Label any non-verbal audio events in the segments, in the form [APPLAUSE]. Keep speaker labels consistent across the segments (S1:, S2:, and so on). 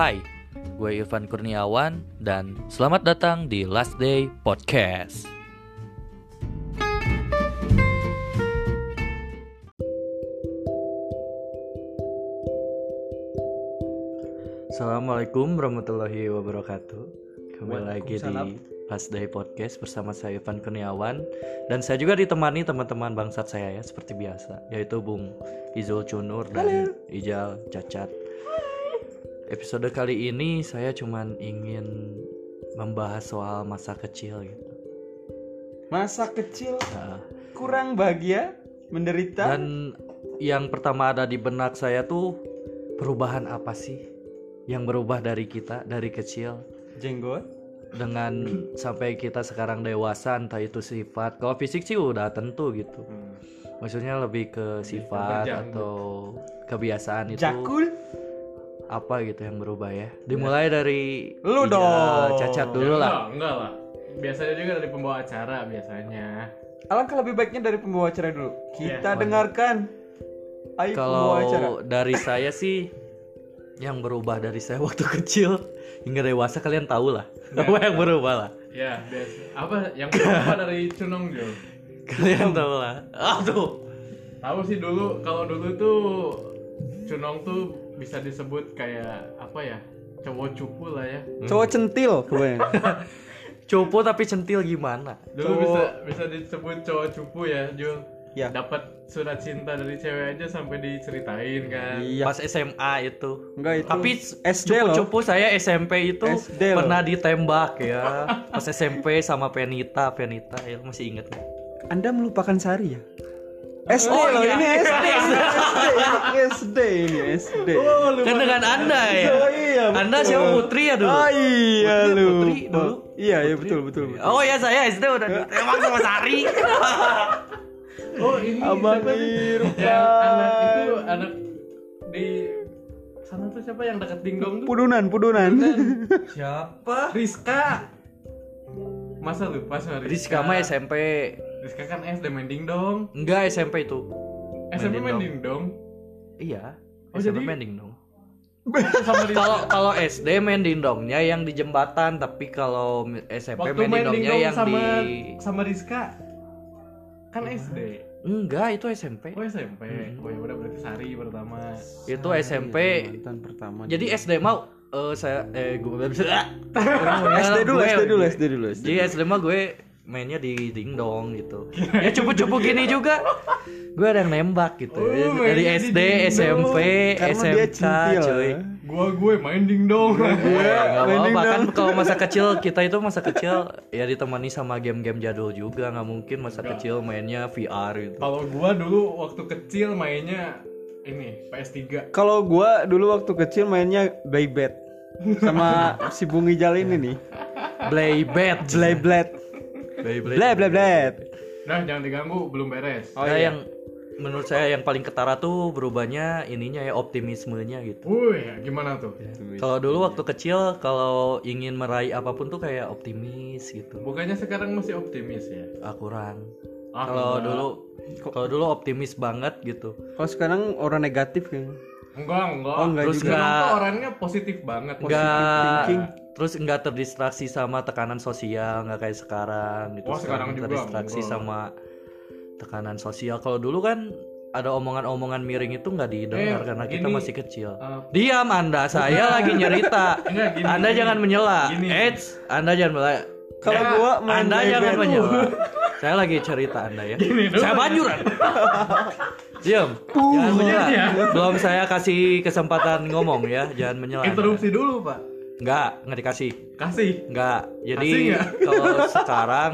S1: Hai, gue Irfan Kurniawan dan selamat datang di Last Day Podcast. Assalamualaikum warahmatullahi wabarakatuh. Kembali lagi di Last Day Podcast bersama saya Irfan Kurniawan dan saya juga ditemani teman-teman bangsat saya ya seperti biasa yaitu Bung Izul Cunur dan Ijal Cacat. Episode kali ini saya cuman ingin membahas soal masa kecil gitu.
S2: Masa kecil
S1: Nah,
S2: kurang bahagia, menderita.
S1: dan yang pertama ada di benak saya tuh perubahan apa sih yang berubah dari kita dari kecil
S2: jenggot.
S1: dengan sampai kita sekarang dewasa entah itu sifat kalau fisik sih udah tentu gitu maksudnya lebih ke sifat atau kebiasaan itu
S2: Jakul.
S1: Apa gitu yang berubah ya dimulai dari
S2: Lu
S1: Ija,
S2: dong.
S1: cacat
S3: Ya,
S1: dulu lah
S3: enggak, enggak lah. Biasanya juga dari pembawa acara biasanya.
S2: Alangkah lebih baiknya dari pembawa acara dulu. Kita
S3: Iya.
S2: dengarkan. Ayo pembawa acara.
S1: kalau dari saya sih yang berubah dari saya [LAUGHS] waktu kecil hingga dewasa kalian tahu lah apa yang berubah lah
S3: Ya, biasa. Apa yang pertama dari Cunong Jo?
S1: kalian tahu lah aduh
S3: Tahu sih dulu kalau dulu tuh Cunong tuh bisa disebut kayak apa ya? Cowok cupu lah ya.
S2: Cowok centil pokoknya. [LAUGHS]
S1: cupu tapi centil gimana
S3: Dulu bisa bisa disebut cowok cupu ya, Jul.
S2: Ya.
S3: Dapat surat cinta dari cewek aja sampai diceritain kan.
S2: Iya.
S1: pas SMA itu
S2: Enggak itu.
S1: tapi
S2: SD loh.
S1: cupu-cupu saya SMP itu
S2: SD loh.
S1: pernah ditembak ya pas SMP sama Penita Penita ya masih inget nggak?
S2: Anda melupakan Sari ya? SD
S1: Oh,
S2: loh
S1: iya.
S2: ini SD. [LAUGHS] ini SD, SD ini SD.
S1: kan dengan anda ya
S2: Oh iya.
S1: anda
S2: betul.
S1: siapa Putri ya dulu
S2: Oh iya
S1: Putri-
S2: lu.
S1: Putri dulu.
S2: Iya iya betul betul. betul.
S1: Oh ya saya SD udah emang sama Sari. [LAUGHS]
S3: Oh, ini
S2: Abang? Irfan.
S3: Yang anak itu anak di sana tuh siapa yang dekat dingdong tuh?
S2: Pudunan pudunan. [LAUGHS]
S1: Siapa?
S3: Rizka. Masa lupa sama Rizka?
S1: Rizka mah SMP.
S3: Rizka kan SD main dingdong.
S1: Enggak SMP itu.
S3: SMP main
S1: dingdong.
S3: dingdong.
S1: Iya.
S3: Oh,
S1: SMP
S3: jadi-. [LAUGHS] Sama Rizka.
S1: Kalau kalau SD main dingdongnya yang di jembatan, tapi kalau SMP
S3: Waktu
S1: main
S3: main
S1: dingdongnya
S3: dingdong
S1: yang
S3: sama
S1: di
S3: sama Rizka. Kan SD.
S1: Enggak, itu SMP.
S3: Oh SMP. Oh ya udah berarti Sari pertama.
S1: Itu SMP.
S2: Mantan pertama.
S1: Jadi SD mau eh saya eh gue bisa
S2: SD dulu, SD dulu, SD dulu. SD.
S1: Jadi SD mah gue mainnya di dingdong gitu. Ya cupu-cupu gini juga. Gue ada yang nembak gitu.
S3: Oh,
S1: Dari SD. SMP,
S2: Karena dia
S1: SMK, cuy.
S3: Gua gue main dingdong.
S1: Gue nggak
S2: main
S1: apa-apa kan
S2: dingdong.
S1: kalau masa [LAUGHS] kecil kita itu masa kecil ya ditemani sama game-game jadul juga nggak mungkin masa kecil mainnya VR gitu.
S3: Kalau gua dulu waktu kecil mainnya ini PS3.
S2: Kalau gua dulu waktu kecil mainnya Beyblade sama [LAUGHS] si Bung Ijal ini nih.
S1: Beyblade,
S2: Beyblade.
S1: Beyblade.
S2: Blade, blade, blade.
S3: Nah, jangan diganggu, belum beres.
S2: Oh,
S1: Nah,
S2: iya.
S1: yang menurut saya yang paling ketara tuh berubahnya ininya ya optimismenya gitu.
S3: Wih, gimana tuh?
S1: Kalau dulu waktu kecil kalau ingin meraih apa pun tuh kayak optimis gitu.
S3: Bukannya sekarang masih optimis ya?
S1: Ah, kurang.
S3: Ah,
S1: Kalau dulu kalau dulu optimis banget gitu.
S2: Kalau sekarang orang negatif kayaknya.
S3: Enggak, enggak.
S2: Oh, enggak
S1: Terus
S2: juga.
S1: Enggak
S3: tuh orangnya positif banget.
S1: enggak
S2: thinking.
S1: terus enggak terdistraksi sama tekanan sosial, enggak kayak sekarang gitu.
S3: Wah, sekarang juga,
S1: terdistraksi
S3: enggak.
S1: sama tekanan sosial. Kalau dulu kan ada omongan-omongan miring itu nggak didengar
S3: Eh,
S1: karena kita
S3: gini,
S1: masih kecil.
S3: eh,
S1: Diam Anda, saya lagi nyerita.
S3: Enggak, gini,
S1: anda
S3: gini.
S1: jangan menyela. Eits, Anda jangan menyela.
S2: Kalau
S3: Ya,
S2: gua main
S1: Anda jangan menyela. Saya lagi cerita Anda ya. Saya banjuran. [LAUGHS] Diam. Jangan menyela.
S3: ya.
S1: Belum saya kasih kesempatan ngomong ya. Jangan menyela. Anda.
S3: interupsi dulu, Pak.
S1: Enggak, enggak dikasih.
S3: Kasih.
S1: Enggak. Jadi
S3: nggak? [LAUGHS]
S1: kalau sekarang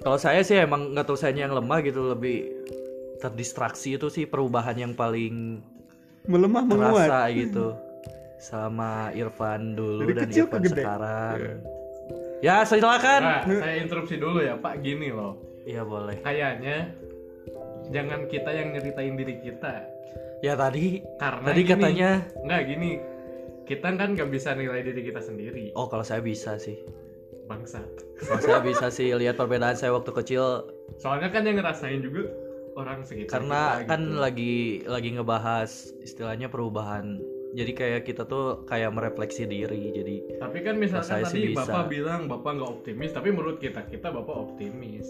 S1: kalau saya sih emang nggak tahu saya yang lemah gitu lebih terdistraksi itu sih perubahan yang paling
S2: Melemah menguat.
S1: terasa gitu sama Irfan dulu
S2: Dari
S1: dan
S2: kecil
S1: Irfan
S2: ke gede.
S1: Ya silakan.
S3: Nah, saya interupsi dulu ya, Pak. Gini loh.
S1: Iya boleh.
S3: Kayaknya jangan kita yang nyeritain diri kita.
S1: Ya tadi
S3: Karena
S1: tadi
S3: gini,
S1: katanya
S3: Enggak gini. Kita kan nggak bisa nilai diri kita sendiri.
S1: oh kalau saya bisa sih.
S3: Bangsa.
S1: Kalau saya bisa sih lihat perbedaan saya waktu kecil
S3: Soalnya kan yang ngerasain juga orang sekitar
S1: karena
S3: kita
S1: kan
S3: gitu.
S1: lagi lagi ngebahas istilahnya perubahan jadi kayak kita tuh kayak merefleksi diri jadi
S3: Tapi kan misalkan
S1: saya sih
S3: tadi
S1: bisa.
S3: bapak bilang bapak nggak optimis, tapi menurut kita kita bapak optimis.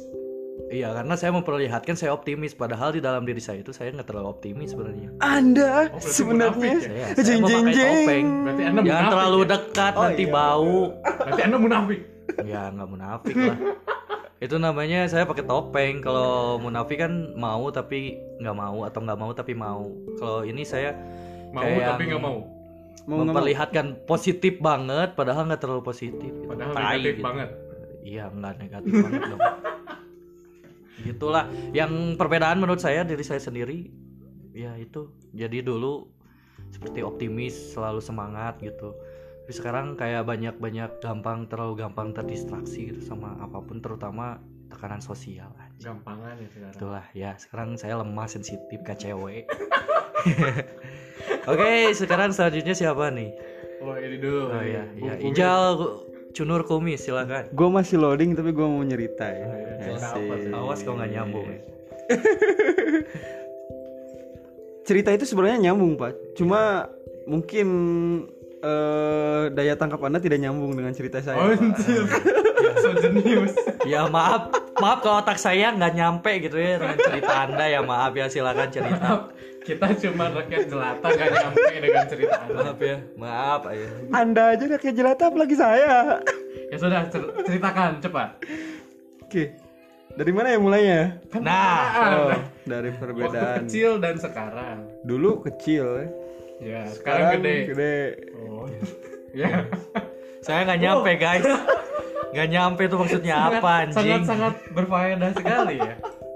S1: iya karena saya memperlihatkan saya optimis padahal di dalam diri saya itu saya nggak terlalu optimis sebenarnya
S2: Anda
S3: Oh,
S2: sebenarnya
S3: munafik
S1: saya, saya
S2: jeng jeng jeng.
S1: topeng
S3: Berarti anda
S1: jangan terlalu
S3: ya?
S1: dekat
S2: Oh,
S1: nanti
S2: iya.
S1: bau
S3: Berarti anda munafik.
S1: ya nggak munafik lah itu namanya saya pakai topeng kalau munafik kan mau tapi nggak mau atau nggak mau tapi mau kalau ini saya
S3: Mau
S1: kayak
S3: tapi nggak mau.
S2: Mau nggak mau.
S1: memperlihatkan positif banget padahal nggak terlalu positif gitu.
S3: Padahal
S1: Tai
S3: negatif
S1: gitu.
S3: banget.
S1: iya nggak negatif banget dong [LAUGHS] gitulah yang perbedaan menurut saya diri saya sendiri ya itu jadi dulu seperti optimis selalu semangat gitu tapi sekarang kayak banyak-banyak gampang terlalu gampang terdistraksi gitu sama apa pun terutama tekanan sosial.
S3: Gampangan ya sekarang.
S1: itulah ya sekarang saya lemah sensitif ke cewek [LAUGHS] oke sekarang selanjutnya siapa nih
S3: Oh ini dulu.
S1: oh iya iya
S3: Kumis.
S1: Ijal Cunur Kumis silakan
S2: Gue masih loading tapi gue mau nyerita ya.
S3: iya.
S2: Asik.
S3: Apa tuh?
S1: awas kau nggak nyambung ya. [LAUGHS]
S2: Cerita itu sebenarnya nyambung pak. Cuma mungkin eh, daya tangkap anda tidak nyambung dengan cerita saya.
S3: Oh anjir. [LAUGHS] so jenius.
S1: ya maaf maaf kalau otak saya nggak nyampe gitu ya dengan cerita anda ya maaf ya silakan cerita
S3: Kita cuma rakyat jelata gak nyampe dengan cerita anda.
S1: maaf ya maaf ayo
S2: Anda aja udah kayak jelata apalagi saya.
S3: Ya sudah cer- ceritakan cepat.
S2: Oke. Dari mana ya mulainya?
S1: nah
S2: Oh, dari
S3: Waktu
S2: perbedaan.
S3: kecil dan sekarang.
S2: Dulu kecil,
S3: Ya sekarang, gede.
S2: gede.
S3: Oh. ya.
S1: saya nggak nyampe guys [LAUGHS] nggak nyampe itu maksudnya apa anjing
S3: Sangat sangat berfaedah sekali ya.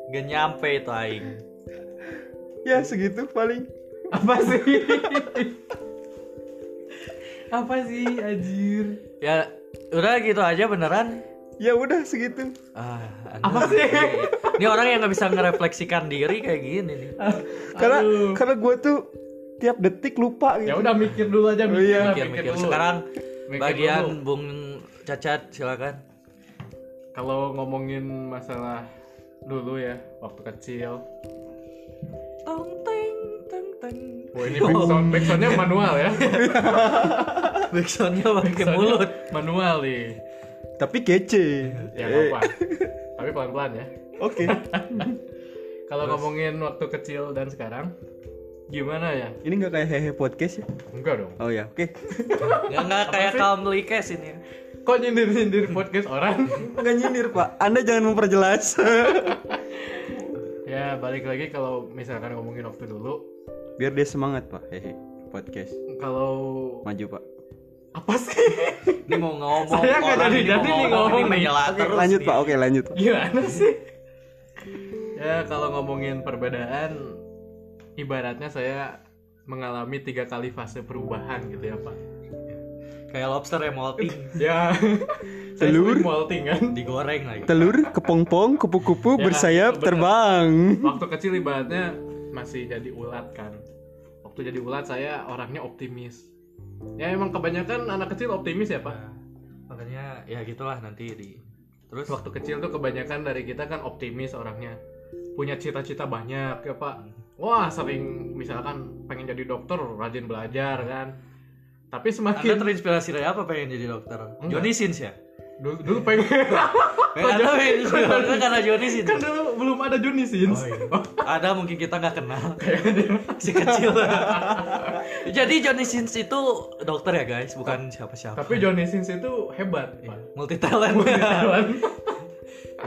S1: nggak nyampe itu aing
S2: Ya segitu paling.
S3: Apa sih? Apa sih anjir?
S1: ya udah gitu aja beneran
S2: Ya udah segitu.
S1: ah
S3: Apa sih?
S1: ini orang yang nggak bisa ngerefleksikan diri kayak gini nih
S2: Karena
S3: Aduh.
S2: karena gue tuh tiap detik lupa gitu.
S3: Ya udah mikir dulu aja mikir,
S2: iya.
S3: lah,
S1: mikir
S3: mikir
S1: mikir
S3: dulu.
S1: sekarang
S3: Mikir
S1: bagian
S3: dulu.
S1: Bung Cacat silakan
S3: Kalau ngomongin masalah dulu ya waktu kecil.
S1: tong teng teng teng
S3: Oh ini [LAUGHS] backsound backsoundnya manual ya. [LAUGHS]
S1: backsoundnya pakai mulut
S3: Manual nih.
S2: Tapi kece.
S3: Ya
S2: Eh,
S3: apa? [LAUGHS] Tapi pelan pelan ya.
S2: Oke.
S3: Kalau ngomongin waktu kecil dan sekarang, gimana ya?
S2: Ini nggak kayak hehe podcast ya?
S3: Enggak dong.
S2: Oh ya, oke.
S1: nggak nggak kayak calmly case ini.
S3: Kok nyindir nyindir [LAUGHS] podcast orang?
S2: Nggak nyindir pak. Anda jangan memperjelas.
S3: ya balik lagi kalau misalkan ngomongin waktu dulu,
S2: Biar dia semangat pak. Hehe. Podcast.
S3: kalau
S2: Maju pak.
S3: apa sih?
S1: Ini mau ngomong
S3: Saya nggak jadi- jadi nih
S1: ngomong, ini
S3: nih.
S2: Oke,
S1: terus
S2: lanjut
S1: nih.
S2: pak. Oke lanjut pak.
S3: Gimana sih? ya kalau ngomongin perbedaan, ibaratnya saya mengalami tiga kali fase perubahan gitu ya pak.
S1: Kayak lobster ya molting [LAUGHS]
S3: Ya,
S2: Telur.
S3: molting kan.
S1: digoreng lagi
S2: Telur, kepong-pong, kupu-kupu
S3: Ya,
S2: bersayap
S3: bener.
S2: terbang.
S3: Waktu kecil ibaratnya masih jadi ulat kan. Waktu jadi ulat saya orangnya optimis. Ya emang kebanyakan anak kecil optimis ya pak.
S1: Nah, makanya ya gitulah nanti di terus
S3: Waktu kecil tuh kebanyakan dari kita kan optimis orangnya. Punya cita-cita banyak ya pak. Wah sering misalkan pengen jadi dokter, rajin belajar kan. Tapi
S1: anda
S3: semakin
S1: terinspirasi dari apa pengen jadi dokter?
S3: Enggak.
S1: Johnny Sins ya?
S3: Dulu, dulu pengen. [LAUGHS]
S1: Anda pengen jadi dokter karena Johnny Sins.
S3: kan dulu belum ada Johnny Sins.
S1: Oh, iya. ada mungkin kita nggak kenal. Si kecil. [LAUGHS] Jadi Johnny Sins itu dokter ya guys? Bukan siapa-siapa.
S3: Tapi Johnny Sins itu hebat pak.
S1: multi talent [LAUGHS]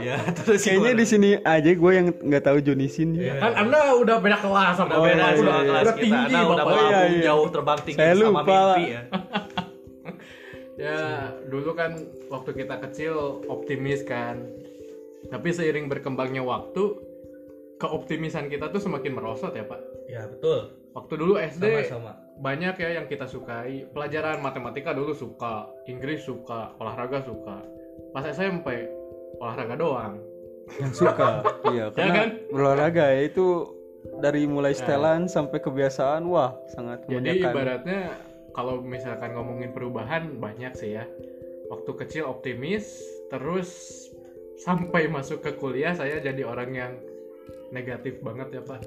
S1: ya [LAUGHS] terus
S2: Kayaknya di sini aja gue yang nggak tahu Johnny Sin.
S1: Iya.
S3: kan Anda udah beda kelas sama
S1: udah beda
S2: iya,
S1: sama
S2: iya.
S1: kelas
S3: udah
S1: kita
S3: tinggi,
S1: anda udah
S3: Bapak.
S1: melambung
S2: Iya, iya.
S1: jauh terbang tinggi
S2: Saya
S1: sama
S2: lupa.
S1: mimpi ya [LAUGHS]
S3: Ya, dulu kan waktu kita kecil optimis kan. Tapi seiring berkembangnya waktu, keoptimisan kita tuh semakin merosot ya, Pak.
S1: ya betul
S3: Waktu dulu SD
S1: sama-sama
S3: banyak ya yang kita sukai. Pelajaran matematika dulu suka, Inggris suka, olahraga suka. Pas SMP olahraga doang.
S2: Yang suka. iya, karena
S3: kan?
S2: berolahraga ya itu dari mulai setelan sampai kebiasaan, wah sangat
S3: Jadi ibaratnya kalau misalkan ngomongin perubahan banyak sih ya. Waktu kecil optimis, terus sampai masuk ke kuliah saya jadi orang yang negatif banget ya Pak.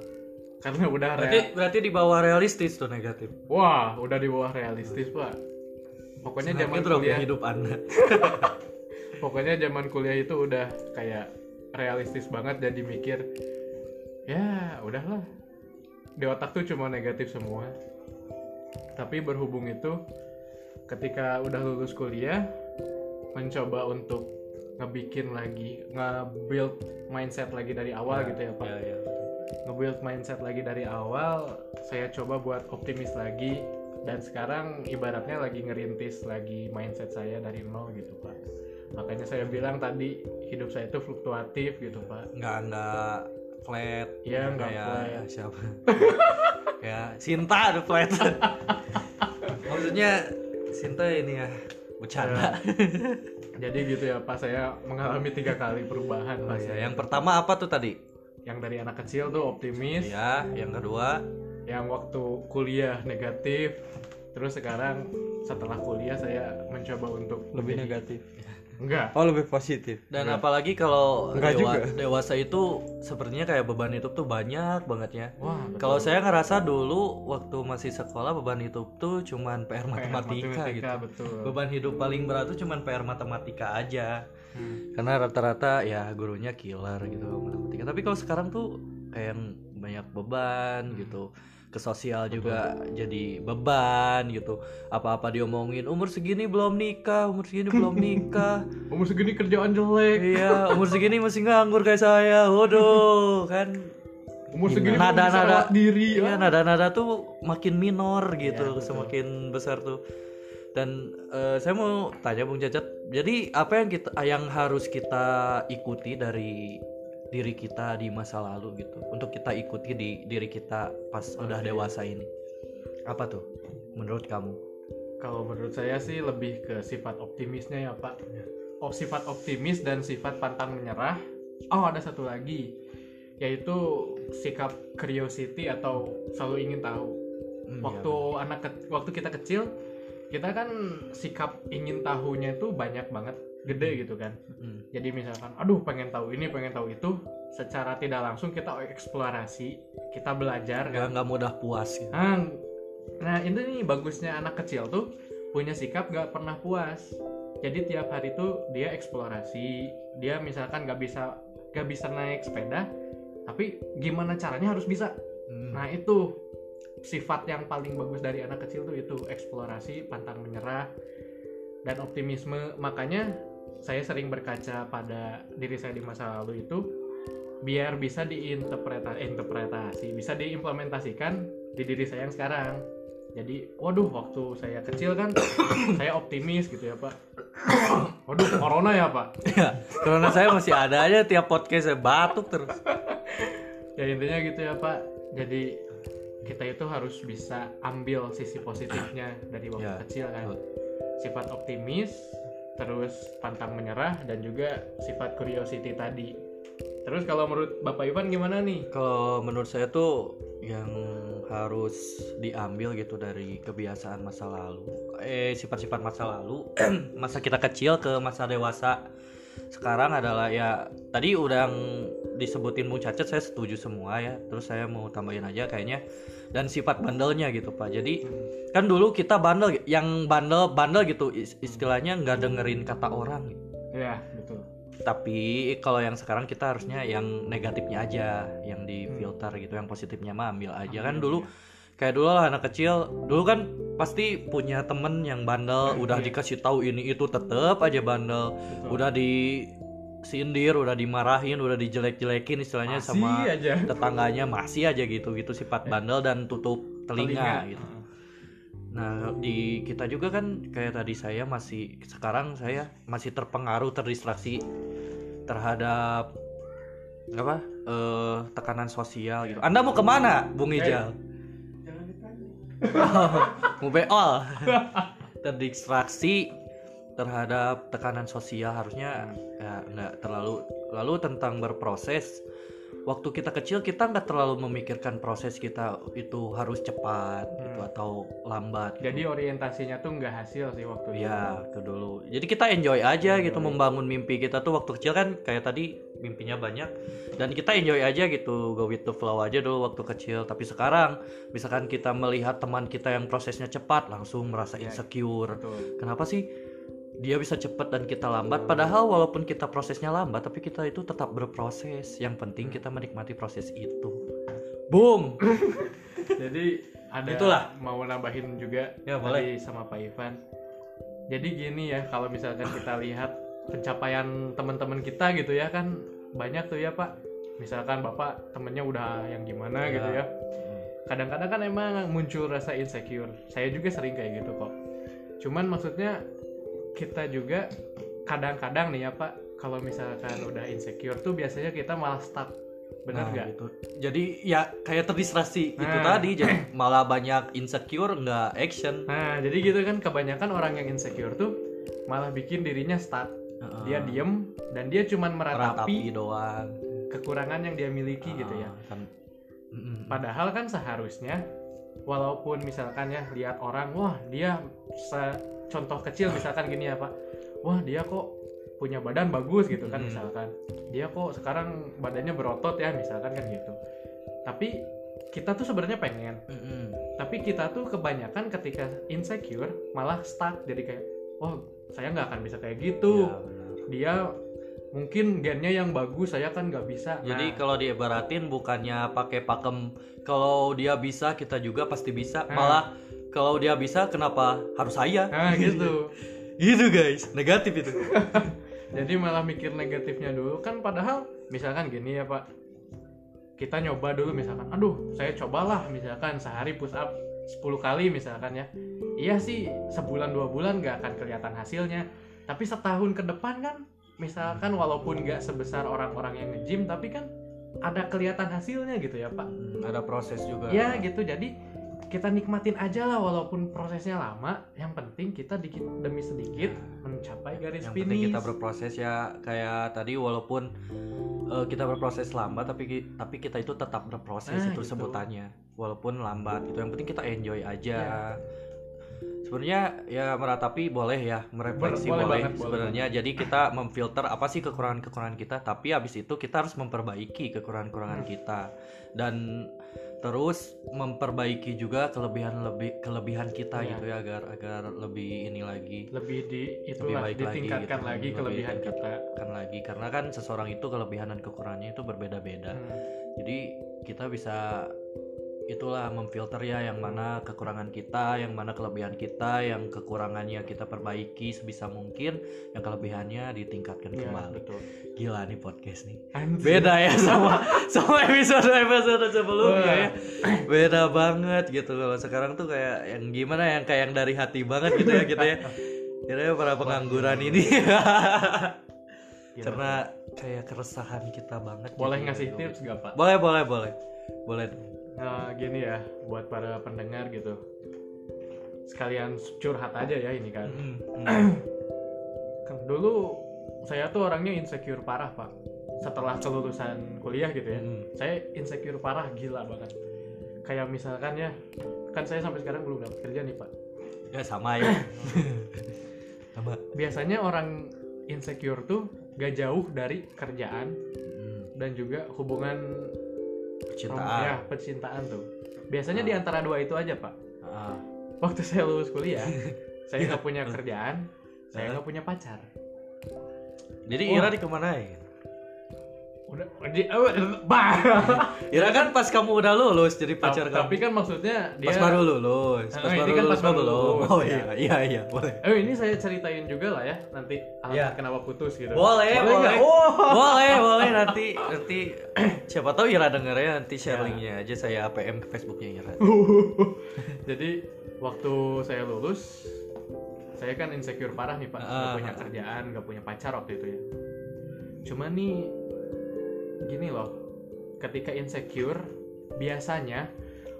S3: karena udah
S1: berarti
S3: real
S1: berarti di bawah realistis tuh negatif
S3: wah udah di bawah realistis pak pokoknya zaman kuliah
S1: hidup anda [LAUGHS]
S3: pokoknya zaman kuliah itu udah kayak realistis banget jadi mikir ya udahlah. Di otak tuh cuma negatif semua. Tapi berhubung itu ketika udah lulus kuliah mencoba untuk ngebikin lagi nge-build mindset lagi dari awal gitu ya pak.
S1: ya, ya.
S3: nge-build mindset lagi dari awal saya coba buat optimis lagi. Dan sekarang ibaratnya lagi ngerintis lagi mindset saya dari nol gitu pak makanya saya bilang tadi hidup saya itu fluktuatif gitu pak.
S1: Nggak nggak flat.
S3: Iya, nggak flat.
S1: siapa? [LAUGHS] Ya Sinta ada flat. [LAUGHS] Maksudnya Sinta ini ya bercanda.
S3: Jadi gitu ya pak saya mengalami tiga kali perubahan
S1: Oh,
S3: pak
S1: ya.
S3: saya.
S1: yang pertama apa tuh tadi?
S3: Yang dari anak kecil tuh optimis.
S1: Ya yang kedua?
S3: Yang waktu kuliah negatif terus sekarang setelah kuliah saya mencoba untuk
S2: lebih negatif
S3: enggak.
S2: Oh lebih positif.
S1: Dan apalagi kalau
S2: Enggak
S1: dewa-
S2: juga.
S1: dewasa itu sepertinya kayak beban hidup tuh banyak banget ya.
S3: Wah betul.
S1: kalau saya ngerasa dulu waktu masih sekolah beban hidup tuh cuman PR
S3: PR
S1: matematika, gitu.
S3: betul.
S1: Beban hidup paling berat tuh cuman PR matematika aja.
S3: Hmm.
S1: karena rata-rata ya gurunya killer gitu matematika. Tapi kalau sekarang tuh kayak yang banyak beban gitu ke sosial juga jadi beban gitu. Apa-apa diomongin umur segini belum nikah umur segini belum [LAUGHS] nikah.
S3: Umur segini kerjaan jelek.
S1: Iya [LAUGHS] umur segini masih nganggur kayak saya. Waduh kan.
S3: Umur segini
S1: nada-nada
S3: rawat diri
S1: iya
S3: ah.
S1: nada-nada tuh makin minor gitu
S3: betul.
S1: semakin besar tuh. Dan eh, saya mau tanya Bung Cacat jadi apa yang kita yang harus kita ikuti dari diri kita di masa lalu gitu untuk kita ikuti di diri kita pas udah
S3: Oke.
S1: dewasa ini apa tuh menurut kamu
S3: Kalau menurut saya sih lebih ke sifat optimisnya ya Pak. Oh sifat optimis dan sifat pantang menyerah. Oh ada satu lagi yaitu sikap curiosity atau selalu ingin tahu.
S1: Hmm,
S3: Waktu anak ke- waktu kita kecil kita kan sikap ingin tahunya itu banyak banget gede gitu kan.
S1: Hmm.
S3: Jadi misalkan aduh pengen tahu ini pengen tahu itu secara tidak langsung kita eksplorasi kita belajar
S1: nggak
S3: kan.
S1: nggak mudah puas gitu.
S3: Nah, nah ini nih bagusnya anak kecil tuh punya sikap gak pernah puas. Jadi tiap hari tuh dia eksplorasi, dia misalkan gak bisa gak bisa naik sepeda, tapi gimana caranya harus bisa.
S1: Hmm.
S3: Nah itu sifat yang paling bagus dari anak kecil tuh itu eksplorasi, pantang menyerah, dan optimisme. Makanya saya sering berkaca pada diri saya di masa lalu itu biar bisa diinterpretasi, interpretasi, bisa diimplementasikan di diri saya yang sekarang. Jadi, waduh, waktu saya kecil kan [COUGHS] saya optimis gitu ya pak. [COUGHS] Waduh, corona ya pak.
S1: ya karena saya masih ada aja tiap podcast saya batuk terus
S3: ya intinya gitu ya pak jadi kita itu harus bisa ambil sisi positifnya dari waktu
S1: Ya,
S3: kecil kan sifat optimis terus pantang menyerah dan juga sifat curiosity tadi. Terus kalau menurut bapak Ivan gimana nih?
S1: Kalau menurut saya tuh yang harus diambil gitu dari kebiasaan masa lalu, eh sifat-sifat masa lalu, [CLEARS THROAT] masa kita kecil ke masa dewasa sekarang adalah ya tadi udah disebutin Bung Cacat saya setuju semua ya. Terus saya mau tambahin aja kayaknya dan sifat bandelnya gitu Pak. Jadi kan dulu kita bandel, yang bandel bandel gitu is- istilahnya nggak dengerin kata orang. gitu
S3: ya betul
S1: tapi kalau yang sekarang kita harusnya yang negatifnya aja yang difilter gitu yang positifnya mah ambil aja kan dulu kayak dulu lah anak kecil dulu kan pasti punya temen yang bandel udah dikasih tahu ini itu tetep aja bandel
S3: Betul.
S1: udah disindir udah dimarahin udah dijelek-jelekin istilahnya
S3: Masih
S1: sama
S3: aja [LAUGHS]
S1: tetangganya masih aja gitu gitu sifat bandel dan tutup telinga, gitu Nah, di kita juga kan kayak tadi saya masih sekarang saya masih terpengaruh terdistraksi terhadap apa? eh tekanan sosial gitu. Anda mau ke mana, Bung Ijal? [LAUGHS] mau beol. [LAUGHS] terdistraksi terhadap tekanan sosial harusnya ya nggak terlalu lalu tentang berproses waktu kita kecil kita nggak terlalu memikirkan proses kita itu harus cepat gitu
S3: Hmm.
S1: atau lambat gitu.
S3: jadi orientasinya tuh nggak hasil sih waktu itu.
S1: Ya itu dulu. Jadi kita enjoy aja gitu
S3: Enjoy.
S1: membangun mimpi kita tuh waktu kecil kan kayak tadi mimpinya banyak. Dan kita enjoy aja gitu go with the flow aja dulu waktu kecil. Tapi sekarang misalkan kita melihat teman kita yang prosesnya cepat langsung merasa
S3: Ya,
S1: insecure.
S3: Betul.
S1: Kenapa sih dia bisa cepat dan kita lambat. Padahal walaupun kita prosesnya lambat tapi kita itu tetap berproses. Yang penting kita menikmati proses itu. Boom! [LAUGHS]
S3: Jadi ada
S1: Itulah.
S3: mau nambahin juga
S1: Ya,
S3: tadi sama Pak Ivan. Jadi gini ya kalau misalkan kita lihat pencapaian teman-teman kita gitu ya kan banyak tuh ya Pak. Misalkan Bapak temennya udah yang gimana
S1: Ya.
S3: gitu ya. Kadang-kadang kan emang muncul rasa insecure. Saya juga sering kayak gitu kok. Cuman maksudnya kita juga kadang-kadang nih ya Pak kalau misalkan udah insecure tuh biasanya kita malah stuck benar
S1: Nah,
S3: nggak
S1: gitu. jadi ya kayak terdistraksi itu
S3: Nah.
S1: tadi jadi malah banyak insecure nggak action
S3: Nah, jadi gitu kan kebanyakan orang yang insecure tuh malah bikin dirinya stuck. Dia diem dan dia cuman
S1: meratapi
S3: meratapi
S1: doang
S3: kekurangan yang dia miliki gitu ya.
S1: Kan.
S3: Padahal kan seharusnya walaupun misalkan ya lihat orang, wah dia se- contoh kecil misalkan gini ya Pak. Wah, dia kok punya badan bagus gitu kan
S1: Hmm.
S3: misalkan. Dia kok sekarang badannya berotot ya misalkan kan gitu. Tapi kita tuh sebenarnya pengen
S1: Mm-mm.
S3: tapi kita tuh kebanyakan ketika insecure malah stuck jadi kayak oh saya nggak akan bisa kayak gitu
S1: Ya, benar.
S3: dia mungkin gennya yang bagus saya kan nggak bisa
S1: Jadi
S3: Nah,
S1: kalau diibaratin bukannya pakai pakem kalau dia bisa kita juga pasti bisa
S3: Nah.
S1: malah kalau dia bisa kenapa harus saya?
S3: Nah gitu. [LAUGHS]
S1: Gitu guys. Negatif itu. [LAUGHS]
S3: Jadi malah mikir negatifnya dulu. Kan padahal misalkan gini ya pak. Kita nyoba dulu misalkan aduh saya cobalah misalkan sehari push up 10 kali misalkan ya. Iya sih sebulan dua bulan nggak akan kelihatan hasilnya. Tapi setahun ke depan kan misalkan walaupun nggak sebesar orang-orang yang nge-gym tapi kan ada kelihatan hasilnya gitu ya pak.
S1: Hmm, ada proses juga.
S3: Ya gitu. Jadi kita nikmatin aja lah walaupun prosesnya lama. Yang penting kita dikit demi sedikit mencapai garis
S1: yang
S3: finish.
S1: penting kita berproses ya. Kayak tadi walaupun eh, kita berproses lambat tapi tapi kita itu tetap berproses
S3: Nah,
S1: itu
S3: gitu.
S1: sebutannya. Walaupun lambat itu yang penting kita enjoy aja.
S3: Ya.
S1: sebenarnya ya meratapi boleh ya merefleksi
S3: Boleh
S1: boleh,
S3: boleh
S1: sebenarnya. jadi kita memfilter apa sih kekurangan kekurangan kita tapi habis itu kita harus memperbaiki kekurangan kekurangan
S3: Hmm.
S1: kita. Dan terus memperbaiki juga kelebihan lebih kelebihan kita
S3: Iya.
S1: gitu ya agar agar lebih ini lagi
S3: lebih di itulah
S1: baik lagi
S3: ditingkatkan
S1: gitu.
S3: lagi
S1: Lebih
S3: kelebihan kita
S1: kan lagi karena kan seseorang itu kelebihan dan kekurangannya itu berbeda-beda
S3: Hmm.
S1: jadi kita bisa itulah memfilter ya yang mana kekurangan kita yang mana kelebihan kita yang kekurangannya kita perbaiki sebisa mungkin yang kelebihannya ditingkatkan
S3: Iya,
S1: kembali.
S3: betul.
S1: Gila nih podcast nih.
S3: Anjir.
S1: beda ya sama [LAUGHS] sama episode episode sebelumnya ya. Beda banget gitu kalau sekarang tuh kayak yang gimana yang kayak yang dari hati banget gitu ya kita ya. Kita para pengangguran ini. [LAUGHS] Karena kayak keresahan kita banget
S3: boleh
S1: jadi
S3: ngasih
S1: gitu.
S3: tips gak pak?
S1: Boleh boleh boleh. Boleh
S3: Nah, gini ya buat para pendengar gitu. Sekalian curhat aja ya ini [CLEARS THROAT] kan dulu saya tuh orangnya insecure parah pak. Setelah kelulusan kuliah gitu ya
S1: Mm.
S3: saya insecure parah gila banget. Kayak misalkan ya kan saya sampai sekarang belum dapat kerja nih pak.
S1: Ya sama ya. [CLEARS THROAT] Sama.
S3: Biasanya orang insecure tuh gak jauh dari kerjaan
S1: Mm,
S3: dan juga hubungan
S1: percintaan.
S3: Ya percintaan tuh. Biasanya di antara dua itu aja pak.
S1: Ah,
S3: waktu saya lulus kuliah [LAUGHS] saya
S1: Iya.
S3: nggak punya kerjaan saya nggak punya pacar.
S1: Jadi
S3: Wah.
S1: Ira dikemanain
S3: udah oh, bah. [LAUGHS]
S1: Ira kan pas kamu udah lulus jadi pacar kamu.
S3: tapi kan maksudnya dia
S1: pas baru lulus pas
S3: Ah, ini
S1: baru
S3: kan
S1: lulus
S3: pas baru lulus,
S1: oh
S3: ya.
S1: iya iya iya boleh.
S3: Eh ini saya ceritain juga lah ya nanti alasan
S1: Iya.
S3: kenapa putus gitu.
S1: Boleh boleh boleh. [LAUGHS] boleh nanti nanti siapa tahu Ira dengernya nanti share linknya aja saya APM ke Facebooknya Ira. [LAUGHS]
S3: Jadi waktu saya lulus saya kan insecure parah nih pak. Nggak
S1: Ah.
S3: punya kerjaan nggak punya pacar waktu itu ya. Cuma nih gini loh ketika insecure biasanya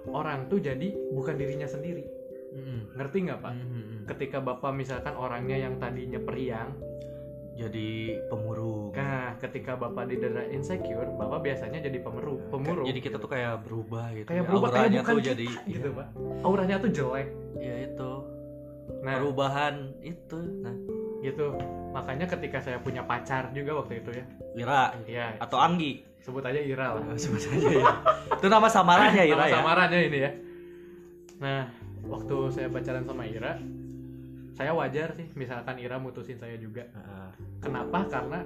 S3: orang tuh jadi bukan dirinya sendiri.
S1: Mm,
S3: ngerti nggak pak?
S1: Mm, mm.
S3: ketika bapak misalkan orangnya yang tadinya periang
S1: jadi pemurung
S3: nah ketika bapak didera insecure bapak biasanya jadi pemurung pemurung.
S1: jadi kita tuh kayak berubah gitu
S3: kayak
S1: ya.
S3: berubah kayak
S1: auranya
S3: bukan
S1: tuh
S3: kita,
S1: jadi
S3: gitu pak. Auranya tuh jelek.
S1: Ya itu.
S3: Nah.
S1: Perubahan itu. Nah
S3: gitu. Makanya ketika saya punya pacar juga waktu itu ya.
S1: Ira.
S3: Ya
S1: atau Anggi.
S3: Sebut aja Ira lah. [LAUGHS]
S1: Sebut saja ya itu nama samarannya Ira
S3: Nama
S1: ya?
S3: samarannya ini ya. Nah waktu saya pacaran sama Ira saya wajar sih misalkan Ira mutusin saya juga. Kenapa? Karena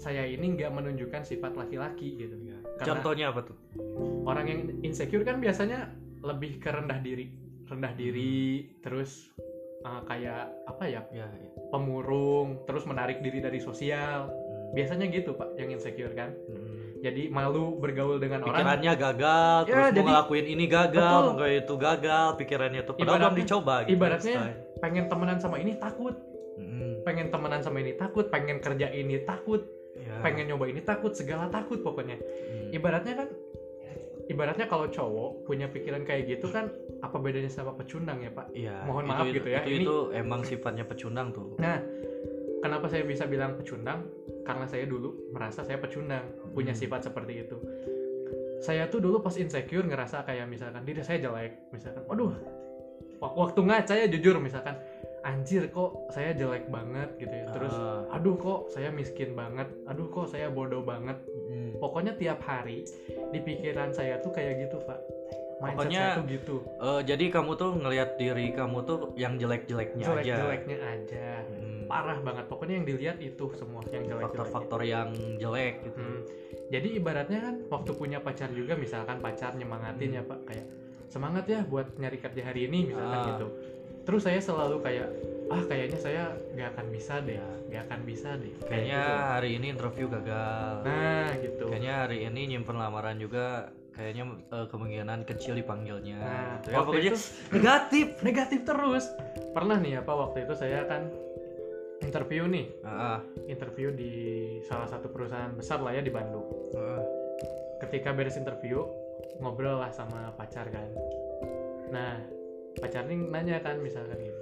S3: saya ini nggak menunjukkan sifat laki-laki gitu. Karena
S1: contohnya apa tuh?
S3: orang yang insecure kan biasanya lebih ke rendah diri. Rendah diri terus uh, kayak apa ya
S1: ya, ya.
S3: pemurung terus menarik diri dari sosial
S1: Hmm.
S3: biasanya gitu pak yang insecure kan
S1: Hmm.
S3: jadi malu bergaul dengan orang
S1: pikirannya gagal
S3: Ya,
S1: terus mau
S3: jadi-
S1: ngelakuin ini gagal
S3: Betul.
S1: mau itu gagal pikirannya tuh padahal belum dicoba gitu
S3: ibaratnya
S1: Style.
S3: pengen temenan sama ini takut
S1: Hmm.
S3: pengen temenan sama ini takut pengen kerja ini takut
S1: Ya.
S3: pengen nyoba ini takut segala takut pokoknya
S1: Hmm.
S3: ibaratnya kan ibaratnya kalau cowok punya pikiran kayak gitu kan apa bedanya sama pecundang ya pak
S1: Iya,
S3: Mohon
S1: itu-
S3: maaf
S1: itu,
S3: gitu ya,
S1: Itu,
S3: ini-
S1: itu emang sifatnya pecundang tuh.
S3: nah kenapa saya bisa bilang pecundang karena saya dulu merasa saya pecundang punya
S1: Hmm.
S3: sifat seperti itu saya tuh dulu pas insecure ngerasa kayak misalkan diri saya jelek misalkan waduh wak- waktu ngaca ya jujur misalkan anjir kok saya jelek banget gitu ya terus
S1: Ah.
S3: aduh kok saya miskin banget aduh kok saya bodoh banget
S1: Mm.
S3: pokoknya tiap hari di pikiran saya tuh kayak gitu pak mindset
S1: Pokoknya
S3: saya tuh gitu
S1: Eh, jadi kamu tuh ngelihat diri kamu tuh yang jelek-jeleknya aja.
S3: jelek-jeleknya aja
S1: Hmm.
S3: parah banget pokoknya yang dilihat itu semua yang jelek-jelek
S1: Faktor-faktor yang jelek gitu.
S3: Hmm. Jadi ibaratnya kan waktu punya pacar juga misalkan pacar nyemangatin ya pak kayak semangat ya buat nyari kerja hari ini misalkan
S1: Ah.
S3: gitu. Terus saya selalu kayak ah kayaknya saya nggak akan bisa deh, nggak akan bisa deh. Kayak
S1: Kayaknya
S3: gitu.
S1: hari ini interview gagal.
S3: Nah gitu.
S1: Kayaknya hari ini nyimpen lamaran juga kayaknya eh, kemungkinan kecil dipanggilnya.
S3: Nah,
S1: gitu ya.
S3: waktu
S1: Pokoknya
S3: itu
S1: negatif.
S3: negatif terus. Pernah nih apa waktu itu saya kan interview nih,
S1: ah.
S3: interview di salah satu perusahaan besar lah ya di Bandung.
S1: Ah.
S3: ketika beres interview ngobrol lah sama pacar kan nah pacar nih nanya kan misalkan gitu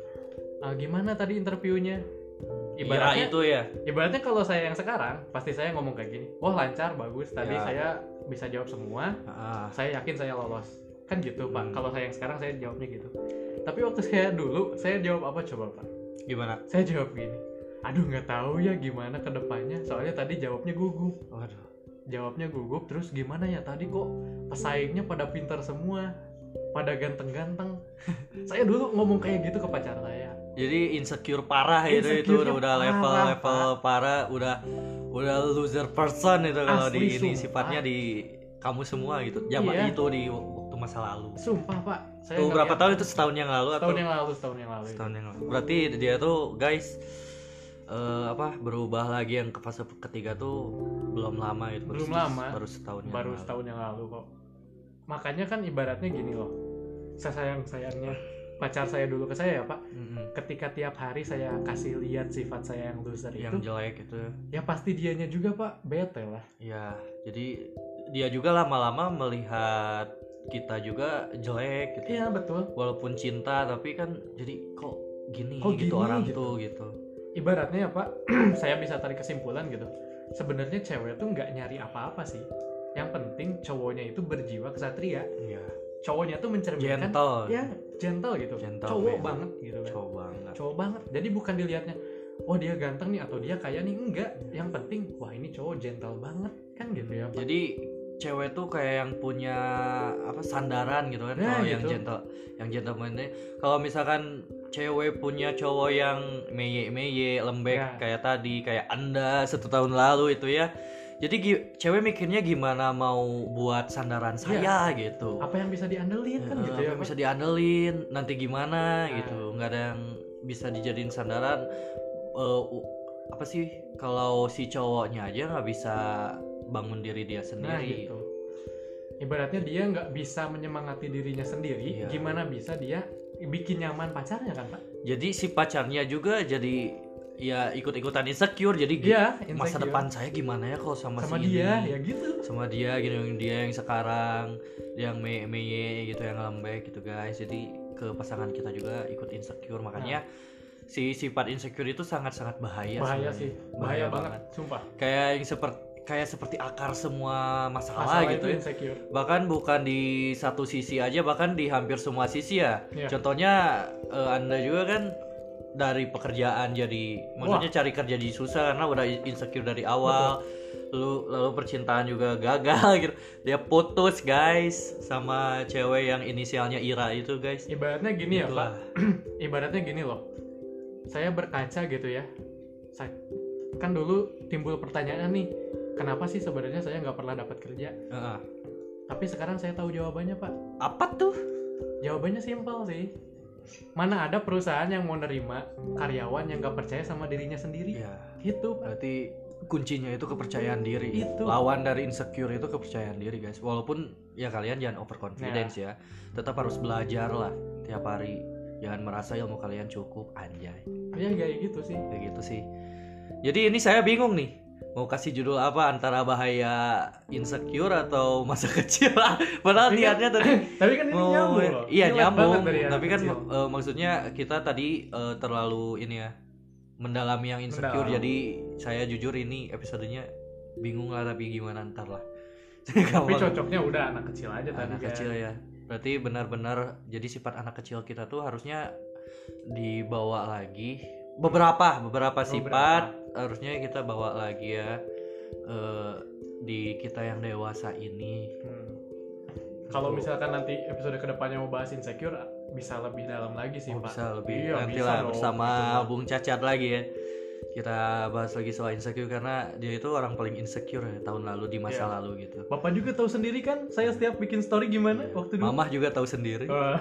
S3: "Ah, gimana tadi interviewnya
S1: Ira
S3: ibaratnya
S1: itu ya.
S3: ibaratnya kalau saya yang sekarang pasti saya ngomong kayak gini wah lancar bagus tadi
S1: Ya.
S3: saya bisa jawab semua
S1: Ah,
S3: saya yakin saya lolos kan gitu pak
S1: Hmm.
S3: kalau saya yang sekarang saya jawabnya gitu tapi waktu saya dulu saya jawab apa coba pak
S1: gimana?
S3: saya jawab gini aduh nggak tahu ya gimana ke depannya soalnya tadi jawabnya gugup
S1: Waduh.
S3: jawabnya gugup terus gimana ya tadi kok pesaingnya pada pintar semua pada ganteng-ganteng [LAUGHS] saya dulu ngomong kayak gitu ke pacar saya
S1: Jadi insecure parah itu itu
S3: Insecure-nya
S1: udah udah
S3: parah,
S1: level level parah udah udah loser person itu kalau di ini
S3: sumpah.
S1: sifatnya di kamu semua gitu. Zaman
S3: Iya.
S1: itu di waktu masa lalu.
S3: sumpah pak saya
S1: Tuh berapa tahun itu setahun yang lalu atau
S3: setahun yang lalu setahun yang lalu
S1: setahun yang lalu. Berarti dia tuh guys eh, apa berubah lagi yang ke fase ketiga tuh belum lama gitu. baru
S3: Belum
S1: se-
S3: lama.
S1: Baru setahun yang
S3: baru
S1: lalu.
S3: setahun yang lalu kok makanya kan ibaratnya gini loh saya sayang sayangnya pacar saya dulu ke saya ya pak.
S1: Mm-mm.
S3: ketika tiap hari saya kasih lihat sifat saya yang loser
S1: Yang
S3: itu
S1: jelek itu.
S3: ya pasti dianya juga pak. Bete lah.
S1: Ya, jadi dia juga lama-lama melihat kita juga jelek gitu.
S3: iya betul.
S1: Walaupun cinta tapi kan jadi kok gini
S3: Kok
S1: gitu
S3: gini
S1: orang
S3: gitu.
S1: tuh gitu.
S3: Ibaratnya ya pak [CLEARS THROAT] saya bisa tarik kesimpulan gitu. Sebenarnya cewek tuh nggak nyari apa-apa sih. Yang penting cowoknya itu berjiwa kesatria.
S1: Iya.
S3: Cowoknya tuh mencerminkan
S1: gentle.
S3: ya gentle gitu.
S1: Gentle
S3: cowok
S1: man.
S3: banget gitu kan.
S1: Cowok banget.
S3: Cowok banget. Jadi bukan dilihatnya wah dia ganteng nih atau dia kaya nih. Enggak. Yang penting wah ini cowok gentle banget kan gitu ya pak.
S1: jadi cewek tuh kayak yang punya apa sandaran gitu kan
S3: Nah,
S1: kalau yang
S3: gitu.
S1: gentle yang gentleman ini kalau misalkan cewek punya cowok yang meye meye lembek
S3: Ya.
S1: kayak tadi kayak anda satu tahun lalu itu ya jadi cewek mikirnya gimana mau buat sandaran saya gitu.
S3: Apa yang bisa diandelin kan gitu
S1: apa
S3: ya
S1: yang
S3: pak?
S1: bisa diandelin nanti gimana
S3: Nah.
S1: gitu. Nggak ada yang bisa dijadiin sandaran. Eh, u- apa sih kalau si cowoknya aja nggak bisa bangun diri dia
S3: nah
S1: sendiri.
S3: gitu. Ibaratnya dia nggak bisa menyemangati dirinya sendiri
S1: Iya.
S3: gimana bisa dia bikin nyaman pacarnya kan pak?
S1: Jadi si pacarnya juga jadi ya ikut-ikutan insecure jadi gi-
S3: Iya,
S1: masa
S3: insecure.
S1: depan saya gimana ya kalau sama,
S3: sama
S1: si
S3: dia
S1: ini?
S3: ya gitu
S1: sama dia gitu yang dia yang sekarang yang me meye gitu yang lembek gitu guys jadi ke pasangan kita juga ikut insecure makanya si sifat insecure itu sangat-sangat bahaya
S3: Nah. bahaya
S1: sebenarnya.
S3: sih bahaya, banget. sumpah
S1: kayak yang seperti kayak seperti akar semua masalah,
S3: masalah
S1: gitu
S3: itu
S1: ya
S3: insecure
S1: bahkan bukan di satu sisi aja bahkan di hampir semua sisi ya
S3: Iya.
S1: contohnya eh, anda juga kan dari pekerjaan jadi maksudnya cari kerja jadi susah karena udah insecure dari awal. Lalu lalu percintaan juga gagal [LAUGHS] gitu. Dia putus guys sama cewek yang inisialnya Ira itu guys.
S3: Ibaratnya gini ya
S1: Itulah.
S3: pak [CLEARS THROAT] ibaratnya gini loh. Saya berkaca gitu ya. Saya kan dulu timbul pertanyaan nih kenapa sih sebenarnya saya nggak pernah dapat kerja?
S1: Heeh.
S3: tapi sekarang saya tahu jawabannya pak.
S1: Apa tuh?
S3: Jawabannya simpel sih mana ada perusahaan yang mau nerima karyawan yang nggak percaya sama dirinya sendiri?
S1: Ya
S3: gitu
S1: berarti kuncinya itu kepercayaan diri.
S3: Itu.
S1: lawan dari insecure itu kepercayaan diri guys. Walaupun ya kalian jangan overconfidence ya. tetap harus belajar lah tiap hari. Jangan merasa ilmu kalian cukup anjay.
S3: Ya kayak gitu sih.
S1: Kayak gitu sih. Jadi ini saya bingung nih mau kasih judul apa? Antara bahaya insecure atau masa [LAUGHS] kecil? Padahal
S3: Tapi kan-
S1: niatnya tadi [CLEARS THROAT]
S3: tapi kan ini
S1: mau
S3: nyambung loh.
S1: iya
S3: Relate
S1: nyambung. tapi kan
S3: kecil.
S1: eh, maksudnya kita tadi eh, terlalu ini ya mendalami yang insecure.
S3: Mendalam.
S1: jadi saya jujur ini episodenya bingung lah tapi gimana ntar lah. [LAUGHS]
S3: Tapi cocoknya udah anak kecil aja tadi
S1: anak
S3: kan.
S1: kecil ya. Berarti benar-benar jadi sifat anak kecil kita tuh harusnya dibawa lagi. Beberapa beberapa sifat harusnya kita bawa lagi ya eh, di kita yang dewasa ini
S3: Hmm. Kalau misalkan nanti episode ke depannya mau bahas insecure, bisa lebih dalam lagi sih
S1: Oh,
S3: pak.
S1: bisa lebih
S3: Iya,
S1: nanti lah bersama
S3: Gitu,
S1: Bung Cacat lagi ya kita bahas lagi soal insecure karena dia itu orang paling insecure ya tahun lalu di masa
S3: Iya.
S1: lalu gitu
S3: Bapak juga tahu sendiri kan, saya setiap bikin story gimana waktu dulu.
S1: Mamah juga tahu sendiri
S3: Wah,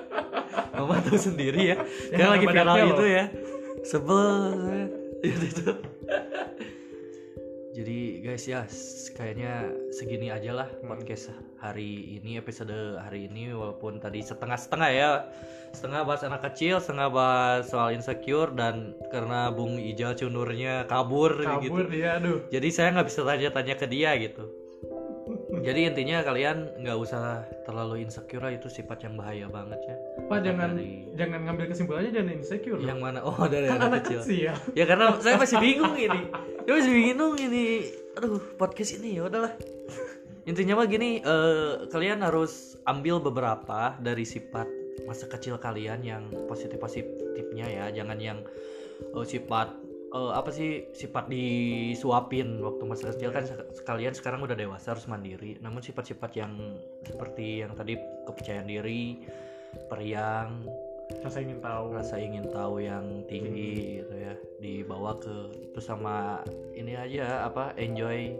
S3: [LAUGHS]
S1: Mama tahu sendiri ya
S3: Yang
S1: Yang lagi viral itu
S3: loh.
S1: ya Sebel. [LAUGHS] Jadi guys ya Kayaknya segini aja lah
S3: Hmm.
S1: Podcast hari ini Episode hari ini. Walaupun tadi setengah-setengah ya. Setengah bahas anak kecil Setengah bahas soal insecure Dan karena Bung Ijal cundurnya kabur, gitu.
S3: Kabur dia, aduh.
S1: Jadi saya nggak bisa tanya-tanya ke dia gitu. [LAUGHS] Jadi intinya kalian nggak usah terlalu insecure lah, itu sifat yang bahaya banget ya
S3: Pak jangan
S1: Dari-
S3: jangan ngambil kesimpulannya jangan insecure.
S1: yang mana? Oh dari
S3: kan
S1: anak,
S3: anak
S1: kecil.
S3: kecil.
S1: ya karena saya masih bingung ini. Saya masih bingung ini. Aduh podcast ini ya udahlah. Intinya mah gini eh, kalian harus ambil beberapa dari sifat masa kecil kalian yang positif positifnya ya. Jangan yang eh, sifat eh, apa sih sifat disuapin waktu masa kecil. Kan sek- kalian sekarang udah dewasa harus mandiri. Namun sifat-sifat yang seperti yang tadi kepercayaan diri periang
S3: Rasa ingin tahu.
S1: rasa ingin tahu yang tinggi gitu ya dibawa ke itu sama ini aja apa enjoy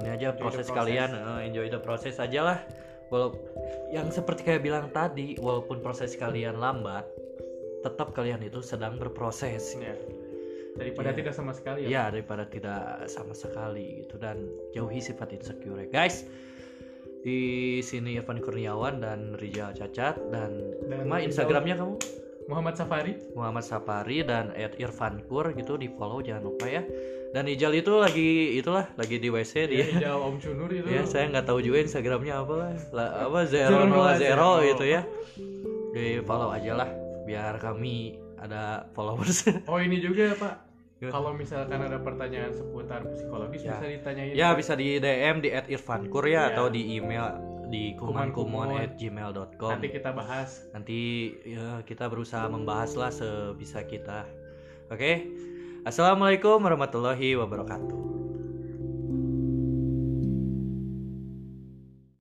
S1: ini aja
S3: Enjoy
S1: proses
S3: process.
S1: kalian eh, enjoy the process aja lah walau yang seperti kayak bilang tadi walaupun proses kalian lambat tetap kalian itu sedang berproses
S3: Ya. Daripada
S1: Iya.
S3: tidak sama sekali ya.
S1: ya daripada tidak sama sekali gitu dan jauhi sifat insecure ya, guys di sini Evan Kurniawan dan Rijal Cacat dan,
S3: Dan
S1: Ma,
S3: Rijal-
S1: Instagramnya kamu
S3: Muhammad Safari.
S1: Muhammad Sapari dan Ed Irfankur gitu di follow jangan lupa ya dan Ijal itu lagi itulah lagi di WC dia
S3: Dia jauh Om Cunur itu.
S1: ya saya nggak tahu juga Instagramnya apa lah lah, apa zero
S3: Zero
S1: nol zero
S3: zero.
S1: itu ya di follow aja lah biar kami ada followers
S3: Oh ini juga ya Pak. Kalau misalkan ada pertanyaan seputar psikologis
S1: Ya.
S3: bisa ditanyain.
S1: ya bisa di DM di Irfankur ya
S3: Ya.
S1: atau di email di kumankumon
S3: Kuman-kumon.
S1: at gmail.com
S3: Nanti kita bahas.
S1: nanti ya, kita berusaha membahas lah sebisa kita oke assalamualaikum warahmatullahi wabarakatuh